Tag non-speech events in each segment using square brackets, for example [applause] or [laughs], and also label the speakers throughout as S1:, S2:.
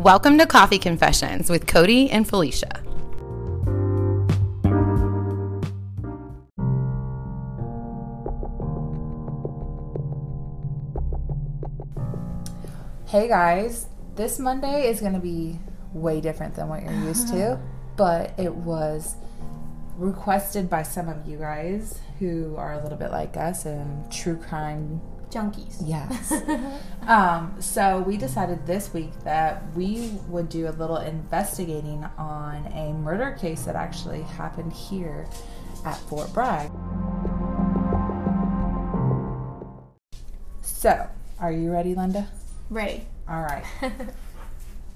S1: Welcome to Coffee Confessions with Cody and Felicia.
S2: Hey guys, this Monday is going to be way different than what you're used to, uh-huh. but it was requested by some of you guys who are a little bit like us and true crime
S3: junkies.
S2: Yes. [laughs] um, so we decided this week that we would do a little investigating on a murder case that actually happened here at Fort Bragg. So, are you ready, Linda?
S3: Ready.
S2: All right. [laughs]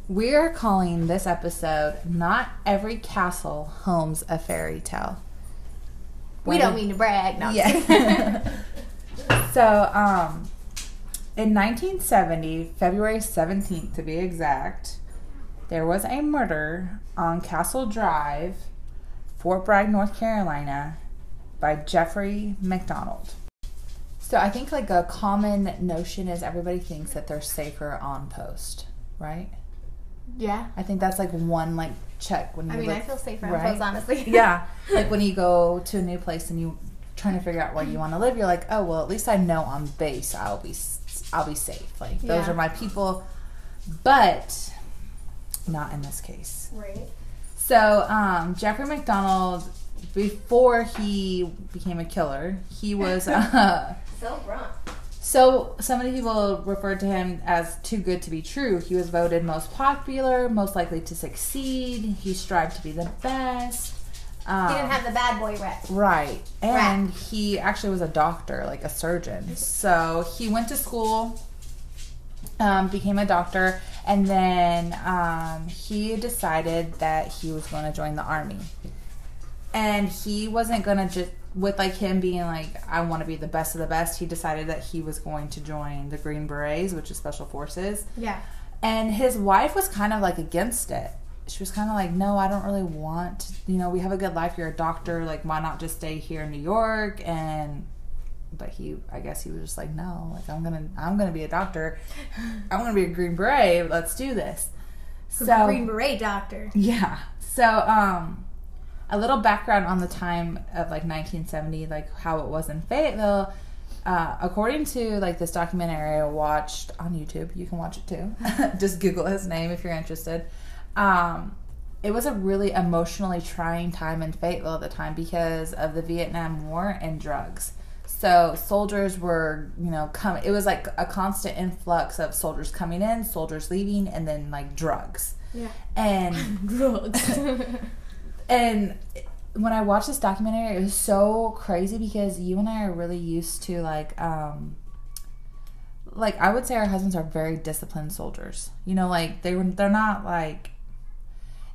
S2: we are calling this episode Not Every Castle Homes a Fairy Tale.
S3: We don't mean to brag. No.
S2: Yeah. [laughs] so, um, in 1970, February 17th to be exact, there was a murder on Castle Drive, Fort Bragg, North Carolina, by Jeffrey MacDonald. So I think like a common notion is everybody thinks that they're safer on post, right?
S3: Yeah.
S2: I think that's like one like check when you.
S3: I mean,
S2: look,
S3: I feel safer on post, honestly.
S2: yeah, [laughs] like when you go to a new place and you trying to figure out where you want to live, you're like, oh well, at least I know on base I'll be I'll be safe. Like those are my people, but not in this case.
S3: Right.
S2: So um, Jeffrey MacDonald, before he became a killer, he was. [laughs] Uh,
S3: So wrong.
S2: so so many people referred to him as too good to be true. He was voted most popular, most likely to succeed. He strived to be the best. Um,
S3: He didn't have the bad boy rep.
S2: Right. And he actually was a doctor, like a surgeon. So he went to school, um, became a doctor, and then um, he decided that he was going to join the army. And he wasn't going to just, with like him being like, I want to be the best of the best, he decided that he was going to join the Green Berets, which is Special Forces.
S3: Yeah.
S2: And his wife was kind of like against it. She was kind of like, no, I don't really want, you know, we have a good life. You're a doctor. Like, why not just stay here in New York? And, but he, I guess he was just like, no, like, I'm going to, I'm going to be a doctor. I'm going to be a Green Beret. Let's do this. So,
S3: Green Beret doctor.
S2: yeah. So, um, a little background on the time of like 1970, like how it was in Fayetteville. Uh, according to like this documentary I watched on YouTube, you can watch it too. [laughs] Just Google his name if you're interested. Um, it was a really emotionally trying time in Fayetteville at the time because of the Vietnam War and drugs. So soldiers were, you know, come. It was like a constant influx of soldiers coming in, soldiers leaving, and then like drugs.
S3: Yeah.
S2: And [laughs]
S3: Drugs. [laughs]
S2: and when I watched this documentary, it was so crazy because you and I are really used to like, um, like I would say our husbands are very disciplined soldiers. You know, like they were, they're not like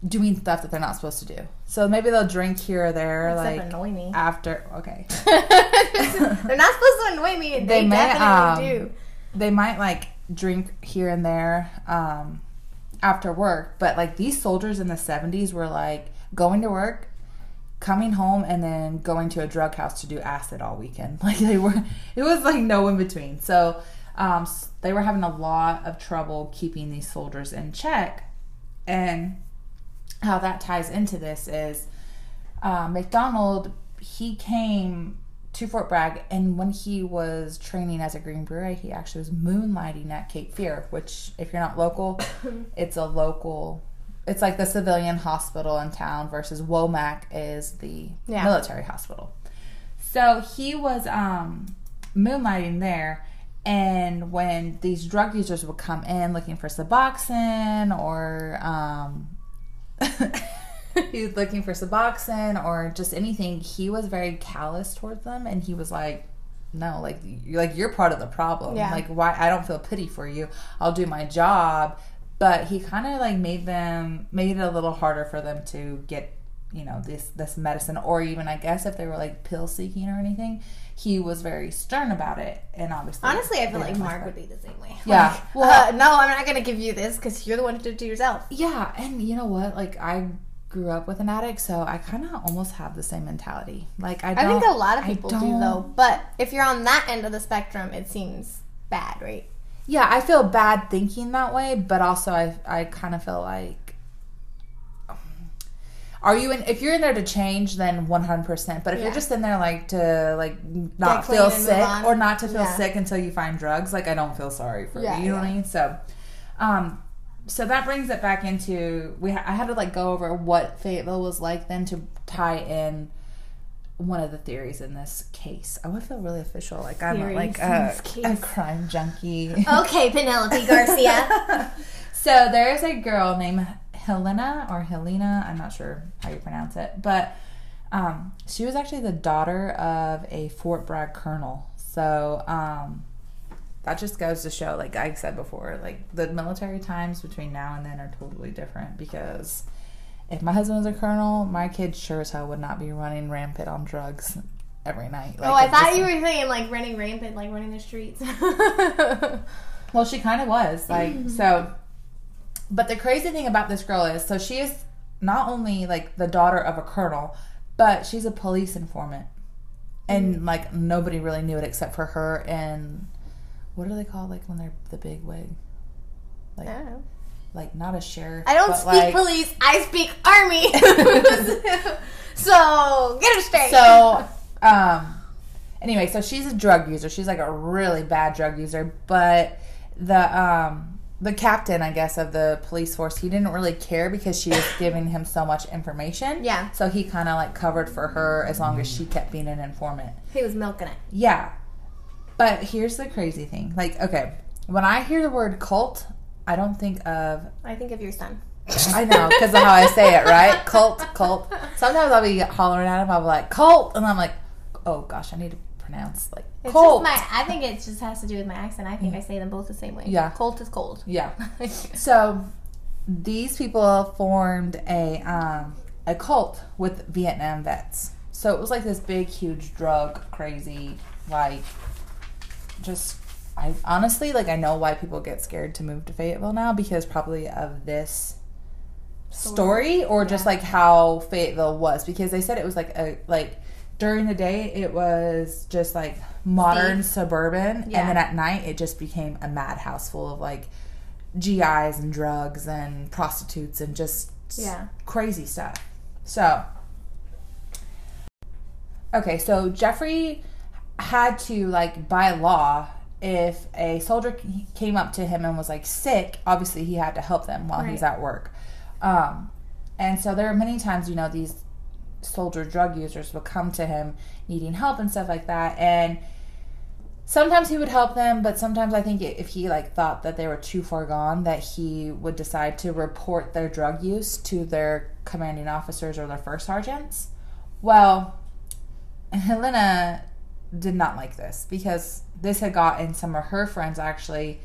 S2: doing stuff that they're not supposed to do. So maybe they'll drink here or there,
S3: Except
S2: like
S3: annoy me.
S2: after. Okay, [laughs] [laughs]
S3: They're not supposed to annoy me. They,
S2: They may,
S3: definitely
S2: um,
S3: do.
S2: they might like drink here and there um, after work, but like these soldiers in the 70s were like going to work, coming home, and then going to a drug house to do acid all weekend. [laughs] Like they were, it was like no in between. So um, they were having a lot of trouble keeping these soldiers in check. And how that ties into this is uh, MacDonald, he came to Fort Bragg, and when he was training as a Green Beret, he actually was moonlighting at Cape Fear, which, if you're not local, [coughs] it's a local. It's like the civilian hospital in town versus Womack is the
S3: Yeah.
S2: military hospital. So he was um, moonlighting there, and when these drug users would come in looking for Suboxone or um, [laughs] he was looking for Suboxone or just anything, he was very callous towards them, and he was like, "No, like you're like you're part of the problem.
S3: Yeah.
S2: Like why I don't feel pity for you. I'll do my job." But he kind of like made them made it a little harder for them to get you know this this medicine or even I guess if they were like pill seeking or anything. He was very stern about it, and obviously,
S3: Honestly, I feel like Mark would be the same way.
S2: Yeah.
S3: Like,
S2: Well-
S3: uh, no, I'm not going to give you this because you're the one who did it to yourself.
S2: Yeah, and you know what? Like I grew up with an addict, so I kind of almost have the same mentality. Like I,
S3: I think a lot of people do though. But if you're on that end of the spectrum, it seems bad, right?
S2: yeah, I feel bad thinking that way, but also I I kind of feel like are you in if you're in there to change then 100% but if
S3: Yeah.
S2: you're just in there like to like not feel sick or not to feel
S3: Yeah.
S2: sick until you find drugs like i don't feel sorry for
S3: Yeah,
S2: you you know what i mean? So um so that brings it back into we ha- i had to like go over what fayetteville was like then to tie in one of the theories in this case. I would feel really official like i'm
S3: Theories
S2: like a, a crime junkie.
S3: Okay, Penelope Garcia. [laughs]
S2: so there's a girl named Helena or Helena, I'm not sure how you pronounce it, but um, she was actually the daughter of a Fort Bragg colonel. So um, that just goes to show, like I said before, like the military times between now and then are totally different because if my husband was a colonel, my kid sure as hell would not be running rampant on drugs every night.
S3: Like, oh, I thought you were saying like running rampant, like running the streets. [laughs]
S2: Well, she kind of was like [laughs] so. But the crazy thing about this girl is, so she is not only like the daughter of a colonel, but she's a police informant, and like nobody really knew it except for her and what do they call like when they're the big wig, like
S3: I don't know.
S2: like not a sheriff.
S3: I don't
S2: but,
S3: speak
S2: like-
S3: police. I speak army. [laughs] [laughs] so get it straight.
S2: So, um, anyway, so she's a drug user. She's like a really bad drug user, but the um the captain, I guess, of the police force, he didn't really care because she was giving him so much information.
S3: Yeah.
S2: So he kind of like covered for her as long as she kept being an informant.
S3: he was milking it.
S2: Yeah. But here's the crazy thing. Like, okay, when I hear the word cult, I don't think of
S3: I think of your son.
S2: I know because of how I say it, right? Cult, cult. Sometimes I'll be hollering at him. I'll be like, cult. And I'm like, oh gosh, I need to pronounce like
S3: It's
S2: cult.
S3: just my. I think it just has to do with my accent. I think I say them both the same way.
S2: Yeah.
S3: Colt is cold.
S2: yeah. [laughs] So these people formed a um, a cult with Vietnam vets. So it was like this big, huge drug crazy, like just. I honestly like I know why people get scared to move to Fayetteville now because probably of this story or just like how Fayetteville was because they said it was like a like during the day it was just like modern suburban
S3: Yeah.
S2: and then at night it just became a madhouse full of like GIs and drugs and prostitutes and just
S3: Yeah.
S2: crazy stuff. So okay, so Jeffrey had to like by law if a soldier came up to him and was like sick, obviously he had to help them while he's at work. Um, and so there are many times, you know, these soldier drug users would come to him needing help and stuff like that. And sometimes he would help them, but sometimes I think if he like thought that they were too far gone, that he would decide to report their drug use to their commanding officers or their first sergeants. Well, [laughs] Helena did not like this because this had gotten some of her friends actually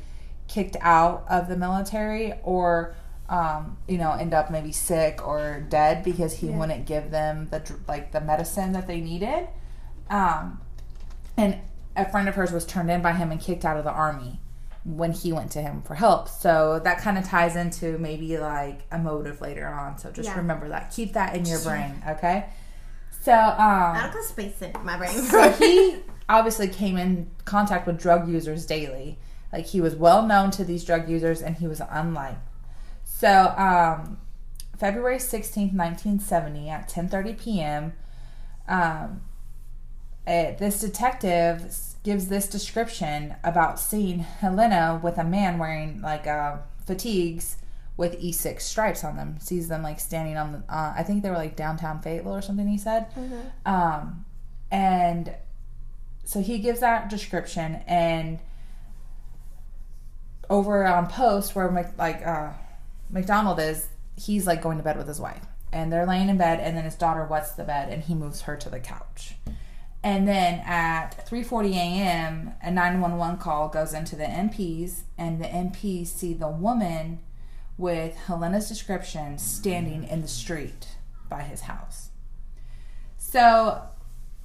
S2: kicked out of the military or um, you know end up maybe sick or dead because he wouldn't give them the like the medicine that they needed um, and a friend of hers was turned in by him and kicked out of the army when he went to him for help so that kind of ties into maybe like a motive later on so just
S3: Yeah.
S2: remember that keep that in your brain okay so um
S3: I space in my brain.
S2: so [laughs] he obviously came in contact with drug users daily. Like he was well known to these drug users and he was unliked. So, um, February 16th, 1970 at 10:30 p.m., um, this detective gives this description about seeing Helena with a man wearing like uh, fatigues with E6 stripes on them. Sees them like standing on the, uh, I think they were like downtown Fayetteville or something. He said, um, and so he gives that description and over on post where like uh, macdonald is he's like going to bed with his wife and they're laying in bed and then his daughter wets the bed and he moves her to the couch and then at 3:40 a.m. a 911 call goes into the MPs and the MPs see the woman with Helena's description standing in the street by his house. So,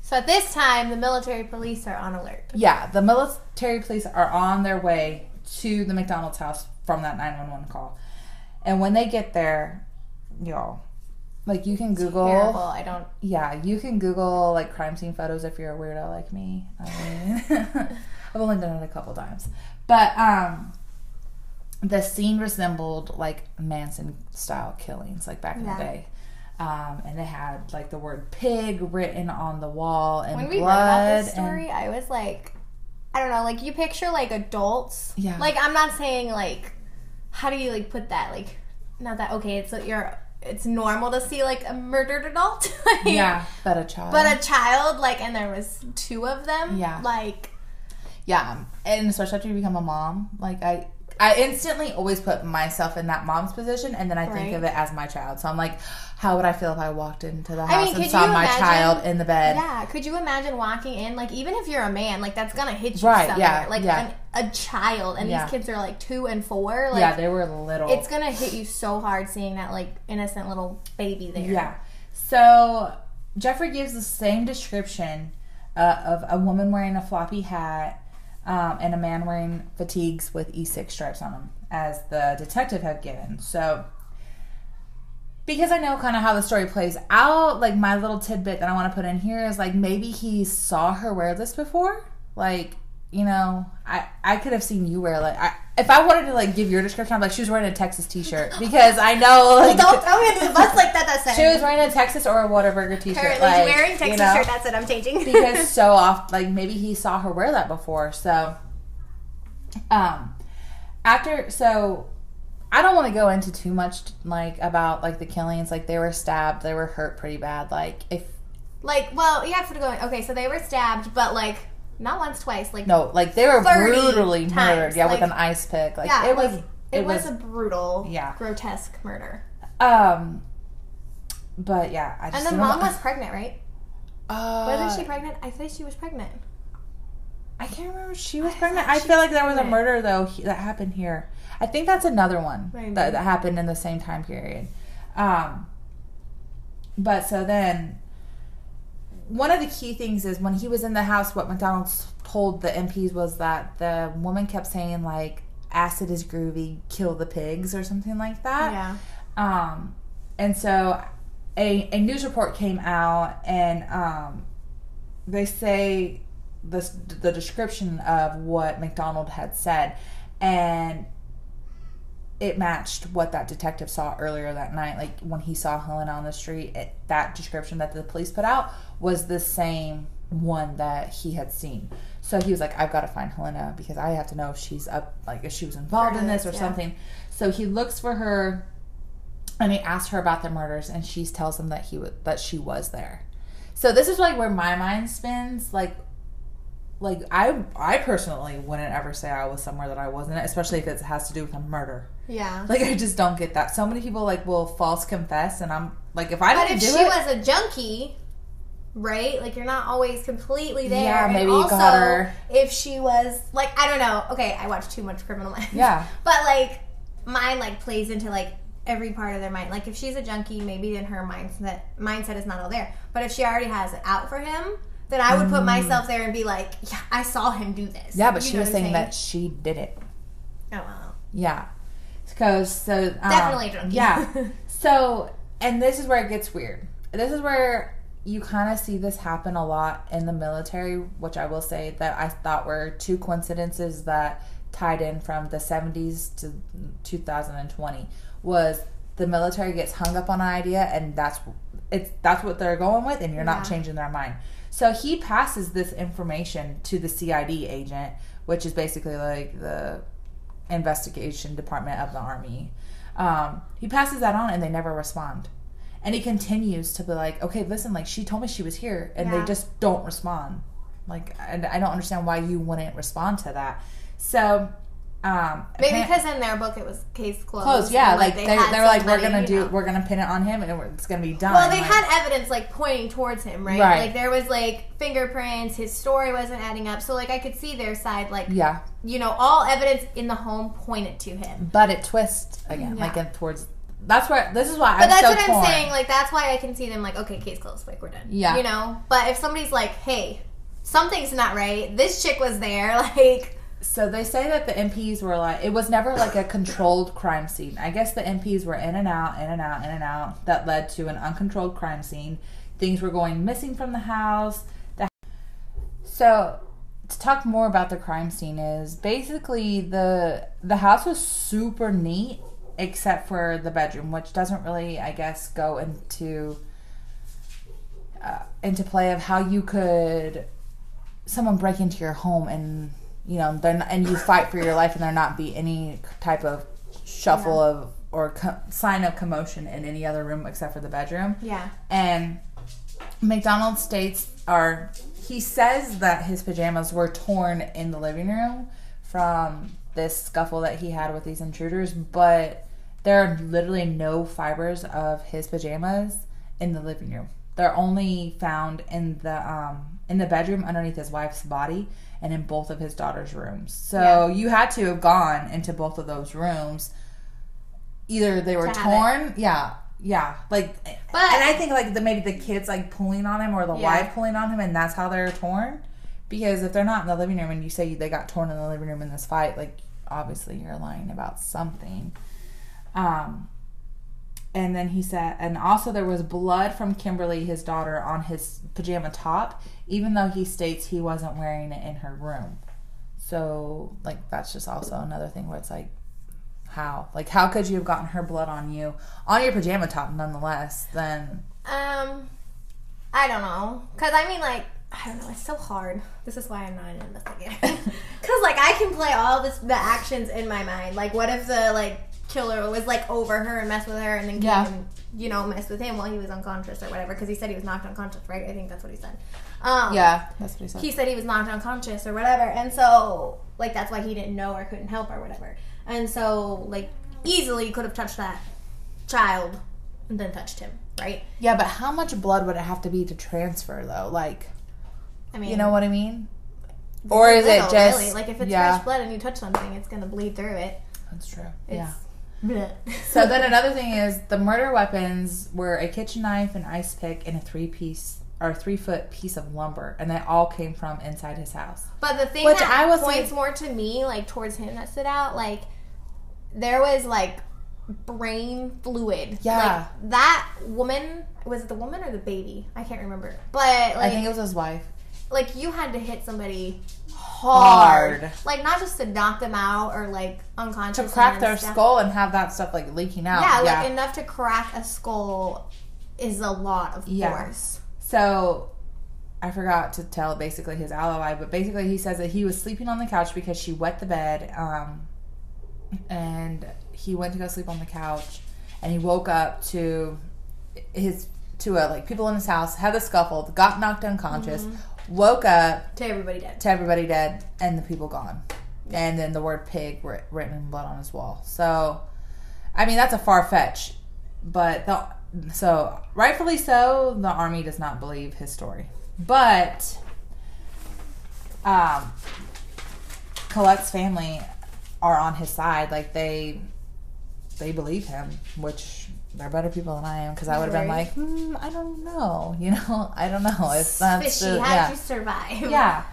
S3: so at this time, the military police are on alert.
S2: yeah, the military police are on their way to the MacDonald's house from that 911 call. And when they get there, y'all, like you can Google
S3: Terrible. I don't.
S2: yeah, you can Google like crime scene photos if you're a weirdo like me. I mean, [laughs] I've only done it a couple times, But um, the scene resembled like Manson style killings, like back in
S3: Yeah.
S2: the day. Um, and they had like the word pig written on the wall and
S3: When we
S2: blood.
S3: read about this
S2: and-
S3: story, I was like, I don't know, like you picture like adults.
S2: Yeah.
S3: Like I'm not saying like, how do you like put that like, not that okay. It's like you're. It's normal to see like a murdered adult. [laughs] Like,
S2: yeah, but a child.
S3: But a child, like, and there was two of them.
S2: Yeah.
S3: Like,
S2: Yeah, um, and especially after you become a mom, like I, I instantly always put myself in that mom's position, and then I think
S3: Right.
S2: of it as my child. So I'm like, how would I feel if I walked into the
S3: I
S2: house
S3: mean,
S2: and saw my
S3: imagine-
S2: child in the bed?
S3: yeah. Could you imagine walking in, like, even if you're a man, like that's gonna hit you
S2: Right,
S3: somewhere.
S2: yeah,
S3: Like
S2: yeah.
S3: an, a child, and
S2: Yeah.
S3: these kids are like two and four. Like,
S2: yeah, they were little.
S3: it's gonna hit you so hard seeing that like innocent little baby there.
S2: Yeah. So Jeffrey gives the same description uh, of a woman wearing a floppy hat um, and a man wearing fatigues with E6 stripes on them as the detective had given. So because I know kind of how the story plays out, like my little tidbit that I want to put in here is like maybe he saw her wear this before. Like, you know, I I could have seen you wear like I if I wanted to like give your description, I'm like she was wearing a Texas t-shirt [laughs] because I know like
S3: Don't throw me under the bus like that. That's [laughs]
S2: she was wearing a Texas or a Whataburger t-shirt.
S3: Currently
S2: like,
S3: wearing
S2: you
S3: Texas
S2: know?
S3: shirt. That's it. I'm changing. [laughs]
S2: because so oft, like maybe he saw her wear that before. So, um, after so, I don't want to go into too much like about like the killings. Like they were stabbed, they were hurt pretty bad. Like if
S3: like, well, you have to go. Okay, so they were stabbed, but like not once, twice. Like,
S2: no, like they were brutally
S3: times,
S2: murdered. Yeah, with an ice pick. Like
S3: yeah,
S2: it was.
S3: like,
S2: it,
S3: it, was,
S2: was.
S3: a brutal,
S2: Yeah.
S3: grotesque murder.
S2: um, but yeah, I
S3: And
S2: just
S3: the
S2: don't
S3: mom
S2: know-
S3: was pregnant, right?
S2: Uh,
S3: Wasn't she pregnant? I think she was pregnant.
S2: I can't remember. if She was
S3: I
S2: pregnant. I feel like there was a murder though that happened here. I think that's another one
S3: Maybe.
S2: that, that happened in the same time period. Um, but so then, one of the key things is when he was in the house, what MacDonald's told the MPs was that the woman kept saying like "acid is groovy, kill the pigs" or something like that.
S3: Yeah.
S2: Um, and so a, a news report came out, and um, they say this, the description of what MacDonald had said, and it matched what that detective saw earlier that night. Like when he saw Helena on the street, it, that description that the police put out was the same one that he had seen. So he was like, I've got to find Helena because I have to know if she's up, like if she was involved in this or
S3: Yeah.
S2: something. So he looks for her and he asks her about the murders and she tells him that he was that she was there. So this is like where my mind spins like like I I personally wouldn't ever say I was somewhere that I wasn't, especially if it has to do with a murder.
S3: Yeah.
S2: Like I just don't get that. So many people like will false confess, and I'm like, if I
S3: But
S2: didn't
S3: if
S2: do
S3: she
S2: it,
S3: was a junkie, right? Like you're not always completely there.
S2: Yeah,
S3: And
S2: maybe you
S3: also,
S2: got her-
S3: If she was like, I don't know. Okay, I watch too much Criminal Minds.
S2: Yeah. [laughs]
S3: but like, mine like plays into like every part of their mind. Like if she's a junkie, maybe then her mindset mindset is not all there. But if she already has it out for him, then I would put myself there and be like, yeah, I saw him do this.
S2: Mm. yeah, but
S3: You
S2: she was
S3: I'm
S2: saying that she did it.
S3: Oh wow.
S2: Yeah, because so um,
S3: Definitely junkie.
S2: Yeah, [laughs] so and this is where it gets weird. This is where you kind of see this happen a lot in the military, which I will say that I thought were two coincidences that tied in from the 70s to 2020 was the military gets hung up on an idea and that's it's that's what they're going with and you're not changing their mind. So he passes this information to the CID agent, which is basically like the investigation department of the army. Um, he passes that on and they never respond. And he continues to be like, okay, listen, like she told me she was here, and
S3: Yeah.
S2: they just don't respond. Like, and I don't understand why you wouldn't respond to that. So, um,
S3: Maybe because in their book it was case closed.
S2: close, yeah, like they, they,
S3: had
S2: were like, we're gonna do,
S3: know. [laughs]
S2: we're gonna pin it on him, and it's gonna be done.
S3: Well, they
S2: Like,
S3: had evidence like pointing towards him, right?
S2: Right.
S3: Like there was like fingerprints. His story wasn't adding up, so like I could see their side. Like
S2: yeah,
S3: you know, all evidence in the home pointed to him.
S2: but it twists again,
S3: Yeah.
S2: like in, towards. That's where this is why
S3: But
S2: I'm
S3: that's
S2: so
S3: what
S2: torn.
S3: I'm saying. Like that's why I can see them. Like okay, case closed. Like we're done.
S2: Yeah.
S3: You know. But if somebody's like, hey, something's not right. This chick was there. [laughs] Like
S2: So they say that the MPs were like, it was never like a controlled crime scene. I guess the MPs were in and out, in and out, in and out. That led to an uncontrolled crime scene. Things were going missing from the house. The- so to talk more about the crime scene is basically the the house was super neat except for the bedroom, which doesn't really, I guess, go into uh, into play of how you could someone break into your home and you know they're not, and you fight for your life and there not be any type of shuffle of or co- sign of commotion in any other room except for the bedroom.
S3: Yeah.
S2: And MacDonald states, or he says that his pajamas were torn in the living room from this scuffle that he had with these intruders, but there are literally no fibers of his pajamas in the living room. They're only found in the um, in the bedroom underneath his wife's body and in both of his daughter's rooms. So
S3: Yeah.
S2: you had to have gone into both of those rooms. Either they were
S3: To
S2: torn, yeah, yeah, like,
S3: But-
S2: and I think like the maybe the kids like pulling on him or the
S3: Yeah.
S2: wife pulling on him, and that's how they're torn. Because if they're not in the living room and you say they got torn in the living room in this fight, like obviously you're lying about something. Um, and then he said, and also there was blood from Kimberly, his daughter, on his pajama top, even though he states he wasn't wearing it in her room. So, like, that's just also another thing where it's like, how? Like, how could you have gotten her blood on you, on your pajama top, nonetheless? Then,
S3: Um, I don't know, cause I mean, like, I don't know. It's so hard. This is why I'm not an investigator. [laughs] Cause like I can play all this the actions in my mind. Like, what if the like killer was like over her and messed with her, and then came
S2: Yeah.
S3: and you know messed with him while he was unconscious or whatever? Because he said he was knocked unconscious, right? I think that's what he said. Um,
S2: yeah, that's what he said.
S3: he said he was knocked unconscious or whatever and so like that's why he didn't know or couldn't help or whatever and so like easily could have touched that child and then touched him right
S2: yeah, but how much blood would it have to be to transfer, though? Like,
S3: i mean
S2: you know what I mean? Or is it just.
S3: really. like if it's
S2: yeah,
S3: fresh blood and you touch something it's gonna bleed through it
S2: That's true.
S3: it's
S2: yeah.
S3: Bleh. [laughs]
S2: So then another thing is the murder weapons were a kitchen knife, an ice pick, and a three piece or three foot piece of lumber, and they all came from inside his house.
S3: But the thing
S2: Which
S3: that
S2: I was
S3: points
S2: like-
S3: more to me, like towards him that stood out, like there was like brain fluid.
S2: Yeah.
S3: Like that woman was it the woman or the baby? I can't remember. But like
S2: I think it was his wife.
S3: like you had to hit somebody hard.
S2: Hard.
S3: Like not just to knock them out or like unconscious.
S2: To crack their
S3: stuff.
S2: skull and have that stuff like leaking out.
S3: Yeah,
S2: Yeah.
S3: like enough to crack a skull is a lot of
S2: Yeah.
S3: force.
S2: So I forgot to tell basically his alibi, but basically he says that he was sleeping on the couch because she wet the bed, um, and he went to go sleep on the couch, and he woke up to his to a like people in his house had a scuffle, got knocked unconscious, woke up
S3: To everybody dead.
S2: to everybody dead, and the people gone, and then the word pig written in blood on his wall. So, I mean that's a far fetch, but the so rightfully so, the army does not believe his story, but um, Colette's family are on his side. Like they they believe him, which they're better people than I am because I would have been like, hmm, I don't know, [laughs] you know, I don't know if that's
S3: Fishy.
S2: the-
S3: How'd
S2: yeah.
S3: you survive?
S2: Yeah.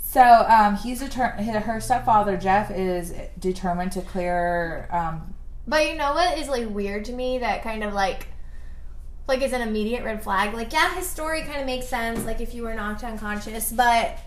S2: So um, he's determined. her stepfather Jeff is determined to clear. Um,
S3: But you know what is like weird to me that kind of like like is an immediate red flag. Like yeah, his story kind of makes sense like if you were knocked unconscious, but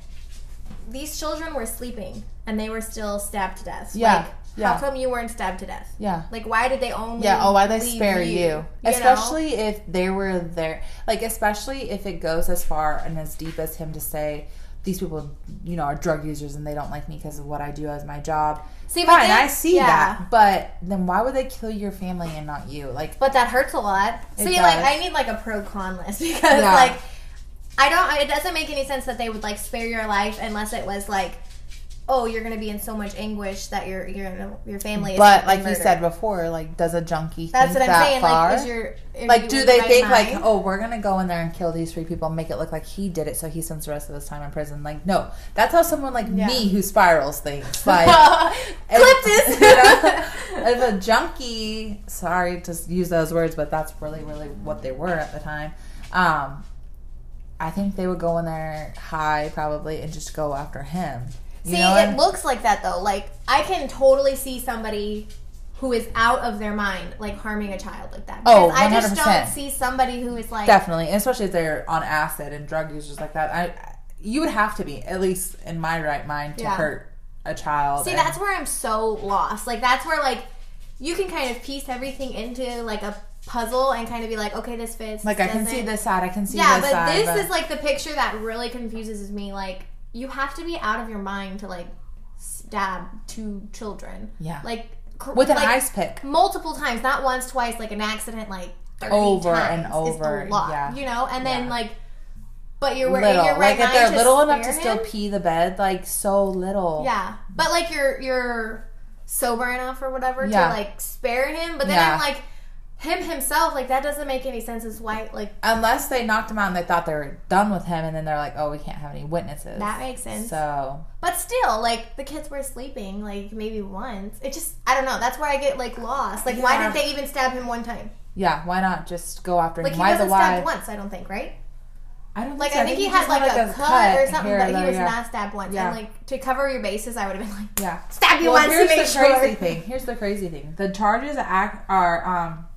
S3: these children were sleeping and they were still stabbed to death.
S2: Yeah,
S3: Like
S2: yeah.
S3: how come you weren't stabbed to death?
S2: yeah.
S3: Like why did they only
S2: Yeah. Oh, why they spare you?
S3: know?
S2: Especially if they were there. Like, especially if it goes as far and as deep as him to say, these people, you know, are drug users and they don't like me because of what I do as my job.
S3: See,
S2: Fine,
S3: then-
S2: I see
S3: yeah.
S2: that. But then why would they kill your family and not you? Like,
S3: But that hurts a lot. See, like. I need like a pro con list [laughs] because
S2: Yeah.
S3: like I don't. It doesn't make any sense that they would like spare your life unless it was like, oh, you're gonna be in so much anguish that your your your family. is
S2: but like you said before, like, does a junkie
S3: that's
S2: think
S3: what I'm
S2: that
S3: saying.
S2: far?
S3: Like, is your
S2: like
S3: you
S2: do they think like oh we're gonna go in there and kill these three people and make it look like he did it so he spends the rest of his time in prison like no that's how someone like
S3: Yeah.
S2: me who spirals things [laughs] like
S3: clip this? [laughs]
S2: you know, if a junkie sorry to use those words but that's really really what they were at the time um i think they would go in there high probably and just go after him you
S3: See, it looks like that though. Like I can totally see somebody who is out of their mind, like harming a child like that.
S2: Oh,
S3: Because I just don't see somebody who is like
S2: Definitely, and especially if they're on acid and drug users like that. I, you would have to be at least in my right mind to
S3: Yeah.
S2: hurt a child.
S3: See,
S2: and-
S3: that's where I'm so lost. Like that's where like you can kind of piece everything into like a puzzle and kind of be like, okay, this fits.
S2: like
S3: this
S2: I can see this side. I can see
S3: Yeah,
S2: this
S3: but
S2: side.
S3: this
S2: but-
S3: is like the picture that really confuses me. Like you have to be out of your mind to like stab two children.
S2: Yeah.
S3: Like cr-
S2: with an
S3: like,
S2: ice pick.
S3: multiple times, not once, twice, like an accident, like 30
S2: Over and
S3: is
S2: over,
S3: lot,
S2: yeah.
S3: you know. And then
S2: Yeah.
S3: like, but you're in
S2: little.
S3: your right
S2: like if they're little enough to still pee the bed, like so little.
S3: Yeah, but like you're you're sober enough or whatever
S2: Yeah.
S3: to like spare him. But then
S2: Yeah.
S3: I'm like, him himself, like that doesn't make any sense. As why, like
S2: Unless they knocked him out and they thought they were done with him, and then they're like, "Oh, we can't have any witnesses."
S3: that makes sense.
S2: So
S3: But still, like the kids were sleeping, like maybe once. It just I don't know. That's where I get like lost. Like why did they even stab him one time?
S2: yeah, why not just go after
S3: Like
S2: him?
S3: he
S2: why
S3: wasn't stabbed once. I don't think right.
S2: I don't
S3: Like
S2: so.
S3: I think he
S2: just
S3: had like
S2: had,
S3: a cut, or something,
S2: here
S3: but he was
S2: yeah.
S3: not stabbed once.
S2: Yeah.
S3: And like to cover your bases, I would have been like,
S2: Yeah.
S3: stab you
S2: Well,
S3: once to
S2: here's
S3: make
S2: the
S3: sure.
S2: crazy thing. Here's the crazy thing. The charges act are um.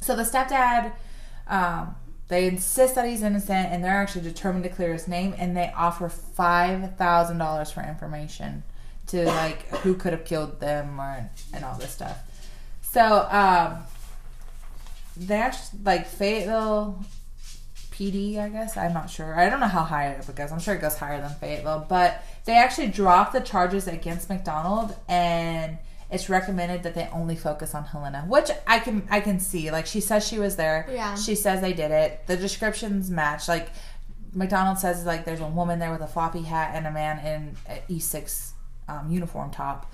S2: So the stepdad, um, they insist that he's innocent, and they're actually determined to clear his name, and they offer five thousand dollars for information to like who could have killed them or and all this stuff. So um, they actually like Fayetteville PD, I guess. I'm not sure. I don't know how high it goes. I'm sure it goes higher than Fayetteville, but they actually dropped the charges against MacDonald, and it's recommended that they only focus on Helena, which I can I can see. Like she says she was there.
S3: Yeah.
S2: She says they did it. The descriptions match. Like MacDonald says, like there's a woman there with a floppy hat and a man in an E6 um, uniform top,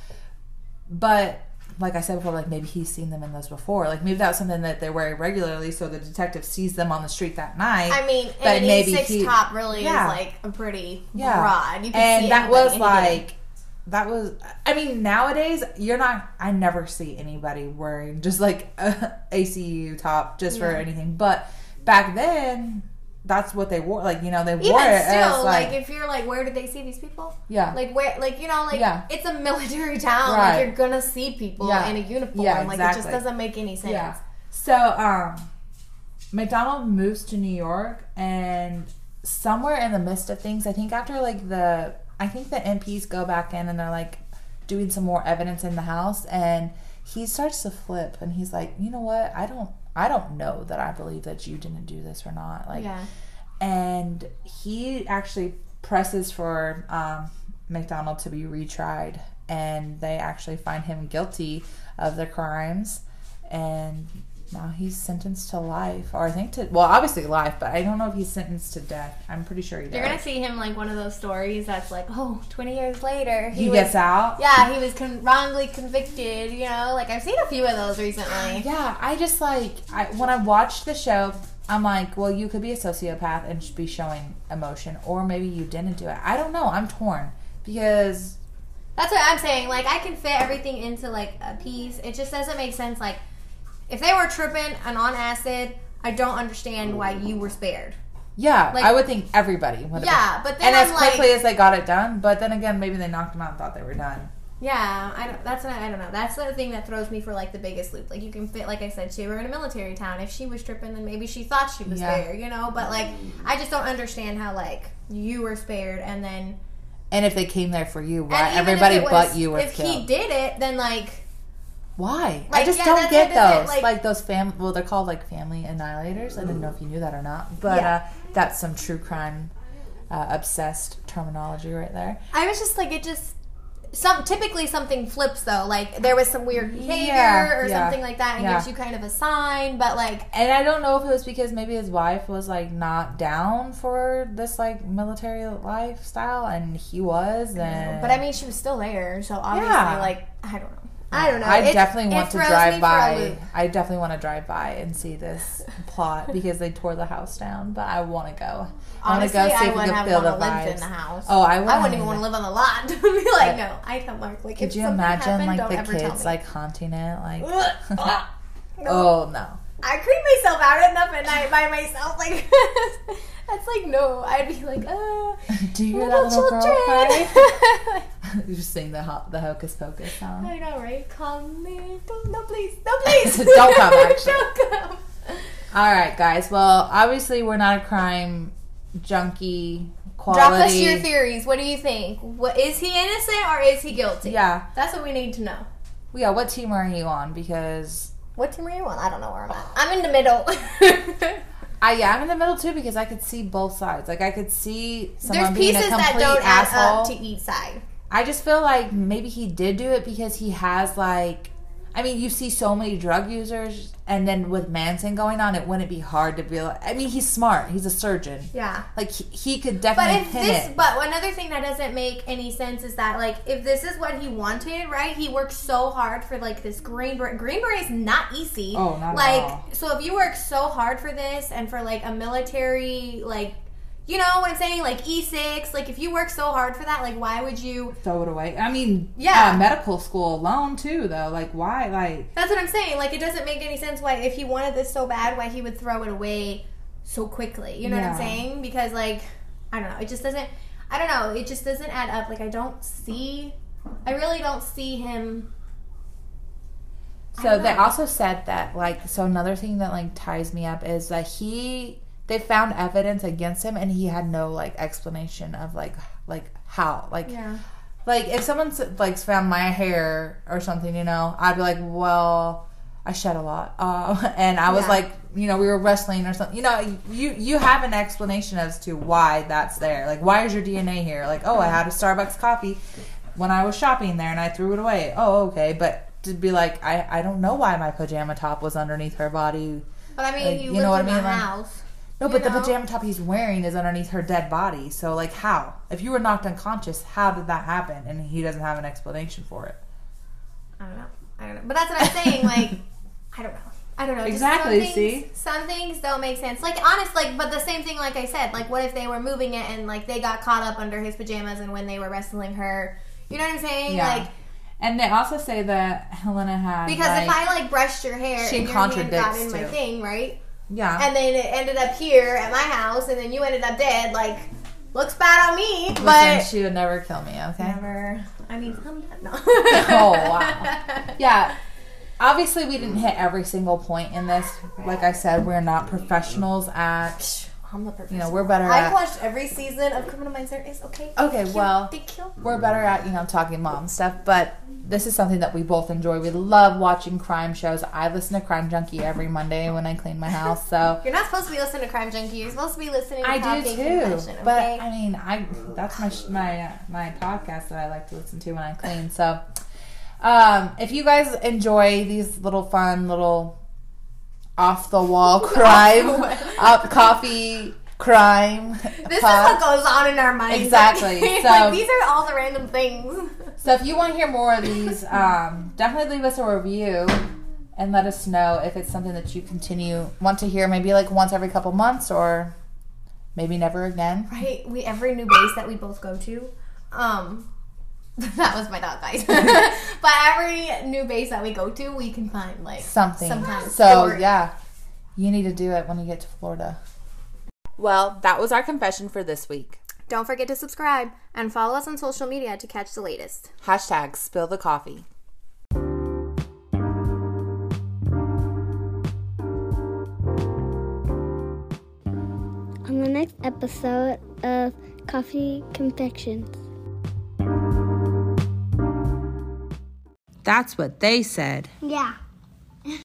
S2: but like I said before, like maybe he's seen them in those before. Like maybe that was something that they're wearing regularly, so the detective sees them on the street that night.
S3: I mean,
S2: But
S3: an
S2: maybe
S3: E6
S2: he-
S3: top really
S2: Yeah.
S3: is like a pretty
S2: Yeah.
S3: broad. You can
S2: and that was like that was i mean nowadays you're not i never see anybody wearing just like a acu top just for anything but back then that's what they wore like you know they
S3: even
S2: wore it
S3: still, like,
S2: like,
S3: if you're like, where did they see these people?
S2: yeah
S3: Like where, like you know, like
S2: Yeah.
S3: it's a military town.
S2: Right.
S3: Like you're gonna see people
S2: Yeah.
S3: in a uniform.
S2: Yeah,
S3: Like it just doesn't make any sense.
S2: Yeah. So, um, MacDonald moves to New York, and somewhere in the midst of things, I think after like the, I think the MPs go back in and they're like doing some more evidence in the house, and he starts to flip, and he's like, you know what, I don't, I don't know that I believe that you didn't do this or not, like,
S3: Yeah.
S2: and he actually presses for um, MacDonald to be retried, and they actually find him guilty of the crimes, and now he's sentenced to life, or I think to well, obviously life, but I don't know if he's sentenced to death. I'm pretty sure he does.
S3: You're gonna see him like one of those stories that's like, oh, 20 years later,
S2: he
S3: was,
S2: gets out.
S3: Yeah, he was con- wrongly convicted. You know, like I've seen a few of those recently. [gasps]
S2: Yeah, I just like I when I watched the show, I'm like, well, you could be a sociopath and be showing emotion, or maybe you didn't do it. I don't know. I'm torn because
S3: That's what I'm saying. Like I can fit everything into like a piece. It just doesn't make sense. Like if they were tripping and on acid, I don't understand why you were spared.
S2: Yeah,
S3: Like-
S2: I would think everybody would. have
S3: Yeah,
S2: been.
S3: but then
S2: and
S3: I'm
S2: as quickly
S3: like,
S2: as they got it done, but then again, maybe they knocked them out and thought they were done.
S3: yeah, I don't. That's not. I don't know. That's the thing that throws me for like the biggest loop. Like you can fit, like I said, she were in a military town. If she was tripping, then maybe she thought she was
S2: Yeah.
S3: there, you know. But like, I just don't understand how like you were spared and then
S2: And if they came there for you, why
S3: and even if
S2: everybody
S3: was-
S2: but you were
S3: If
S2: killed?
S3: he did it, then like
S2: why? I just
S3: yeah,
S2: don't get
S3: what it is,
S2: those.
S3: like-
S2: Like, those fam. Well, they're called like family annihilators. I didn't know if you knew that or not, but
S3: Yeah.
S2: uh, that's some true crime uh, obsessed terminology right there.
S3: I was just like it just some typically something flips though. Like there was some weird behavior
S2: Yeah,
S3: or something like that and gives you kind of a sign, but like
S2: And I don't know if it was because maybe his wife was like not down for this like military lifestyle, and he was. And
S3: but I mean she was still there, so obviously like I don't know. I don't know.
S2: I
S3: It-
S2: definitely
S3: it
S2: want to drive by. I definitely want to drive by and see this plot [laughs] because they tore the house down. But I want to go. I want to go see
S3: I
S2: if we can feel the vibes.
S3: in the house.
S2: Oh, I
S3: I
S2: wouldn't
S3: even want to live on the lot. [laughs] be like, no, I tell Mark like
S2: Could you imagine
S3: happened,
S2: like the kids like haunting it? Like, [laughs] oh no.
S3: I creep myself out enough at night by myself. Like [laughs] that's like no. I'd be like, uh,
S2: Do you hear
S3: little
S2: that little girl
S3: children.
S2: cry? [laughs] [laughs] you just sing the ho- the hocus pocus song.
S3: I know, right? Come me, don't, no, please, no, please,
S2: Don't come, actually.
S3: don't come.
S2: All right, guys. Well, obviously we're not a crime junkie quality.
S3: Drop us your theories. What do you think? What is he innocent or is he guilty?
S2: Yeah,
S3: That's what we need to know.
S2: yeah. What team are you on? Because
S3: What team are you on? I don't know where I'm at. I'm in the middle. [laughs]
S2: I yeah, I'm in the middle too because I could see both sides. Like I could see someone
S3: There's
S2: being
S3: pieces
S2: a
S3: that
S2: complete
S3: don't add
S2: asshole.
S3: up to each side.
S2: I just feel like maybe he did do it because he has like I mean, you see so many drug users and then with Manson going on, it wouldn't be hard to be like I mean, he's smart. He's a surgeon.
S3: Yeah.
S2: Like he, he could
S3: But
S2: definitely
S3: if
S2: pin
S3: this,
S2: it.
S3: but another thing that doesn't make any sense is that like if this is what he wanted, right? He worked so hard for like this green beret. Green beret is not easy.
S2: Oh, not at
S3: like
S2: all.
S3: so if you work so hard for this and for like a military like. You know what I'm saying? Like E6, like if you work so hard for that, like why would you
S2: Throw it away. I mean,
S3: Yeah.
S2: uh, medical school alone too, though. Like, why? Like,
S3: That's what I'm saying. Like, it doesn't make any sense why, if he wanted this so bad, why he would throw it away so quickly. You know what I'm saying? Because, like, I don't know. It just doesn't. I don't know. It just doesn't add up. Like, I don't see. I really don't see him.
S2: So they
S3: know.
S2: also said that like so another thing that like ties me up is that he they found evidence against him and he had no like explanation of like like how like
S3: Yeah.
S2: like if someone like found my hair or something you know I'd be like well I shed a lot uh, [laughs] and I was
S3: Yeah.
S2: like you know we were wrestling or something you know you you have an explanation as to why that's there like why is your DNA here like oh I had a Starbucks coffee when I was shopping there and I threw it away oh okay but to be like I I don't know why my pajama top was underneath her body
S3: But I mean,
S2: Like,
S3: you,
S2: you
S3: lived
S2: know what
S3: in
S2: I mean?
S3: house.
S2: No, but the pajama top he's wearing is underneath her dead body. So, like, how? If you were knocked unconscious, how did that happen? And he doesn't have an explanation for it.
S3: I don't know. I don't know. But that's what I'm saying. Like, [laughs] I don't know. I don't know.
S2: Exactly,
S3: Some things,
S2: see?
S3: some things don't make sense. Like honest, like, but the same thing. Like I said, like, what if they were moving it and like they got caught up under his pajamas and when they were wrestling her, you know what I'm saying?
S2: Yeah.
S3: Like,
S2: And they also say that Helena had
S3: because
S2: like,
S3: if I like brushed your hair
S2: She
S3: and your hand got
S2: contradicts
S3: in my thing, right?
S2: Yeah,
S3: And then it ended up here at my house, and then you ended up dead. Like, looks bad on me,
S2: listen,
S3: but
S2: she would never kill me. Okay.
S3: never. I mean, no. [laughs]
S2: Oh, wow. [laughs] Yeah. Obviously, we didn't hit every single point in this. Like I said, we're not professionals at.
S3: I'm the perfect.
S2: You know, we're better
S3: I've
S2: at.
S3: watched every season of Criminal Minds. There is okay.
S2: Okay,
S3: Thank you.
S2: well,
S3: thank you.
S2: we're better at you know talking mom stuff but this is something that we both enjoy we love watching crime shows i listen to crime junkie every monday when i clean my [laughs] house so
S3: You're not supposed to be listening to Crime Junkie. You're supposed to be listening to
S2: i do too
S3: Confession,
S2: but i mean i that's my my uh, my podcast that i like to listen to when i clean so um if you guys enjoy these little fun little off the wall [laughs] crime up coffee crime
S3: this
S2: pod-
S3: is what goes on in our minds.
S2: Exactly, [laughs]
S3: like,
S2: so-
S3: these are all the random things.
S2: So if you want to hear more of these, um, definitely leave us a review and let us know if it's something that you continue want to hear. Maybe like once every couple months, or maybe never again.
S3: Right? We every new base that we both go to, um, [laughs] that was my dog, guys. [laughs] but every new base that we go to, we can find like
S2: Something.
S3: some kind of
S2: so
S3: story.
S2: yeah, you need to do it when you get to Florida. Well, that was our confession for this week.
S3: Don't forget to subscribe and follow us on social media to catch the latest.
S2: Hashtag spill the coffee.
S4: on the next episode of Coffee Confessions.
S2: That's what they said.
S4: Yeah.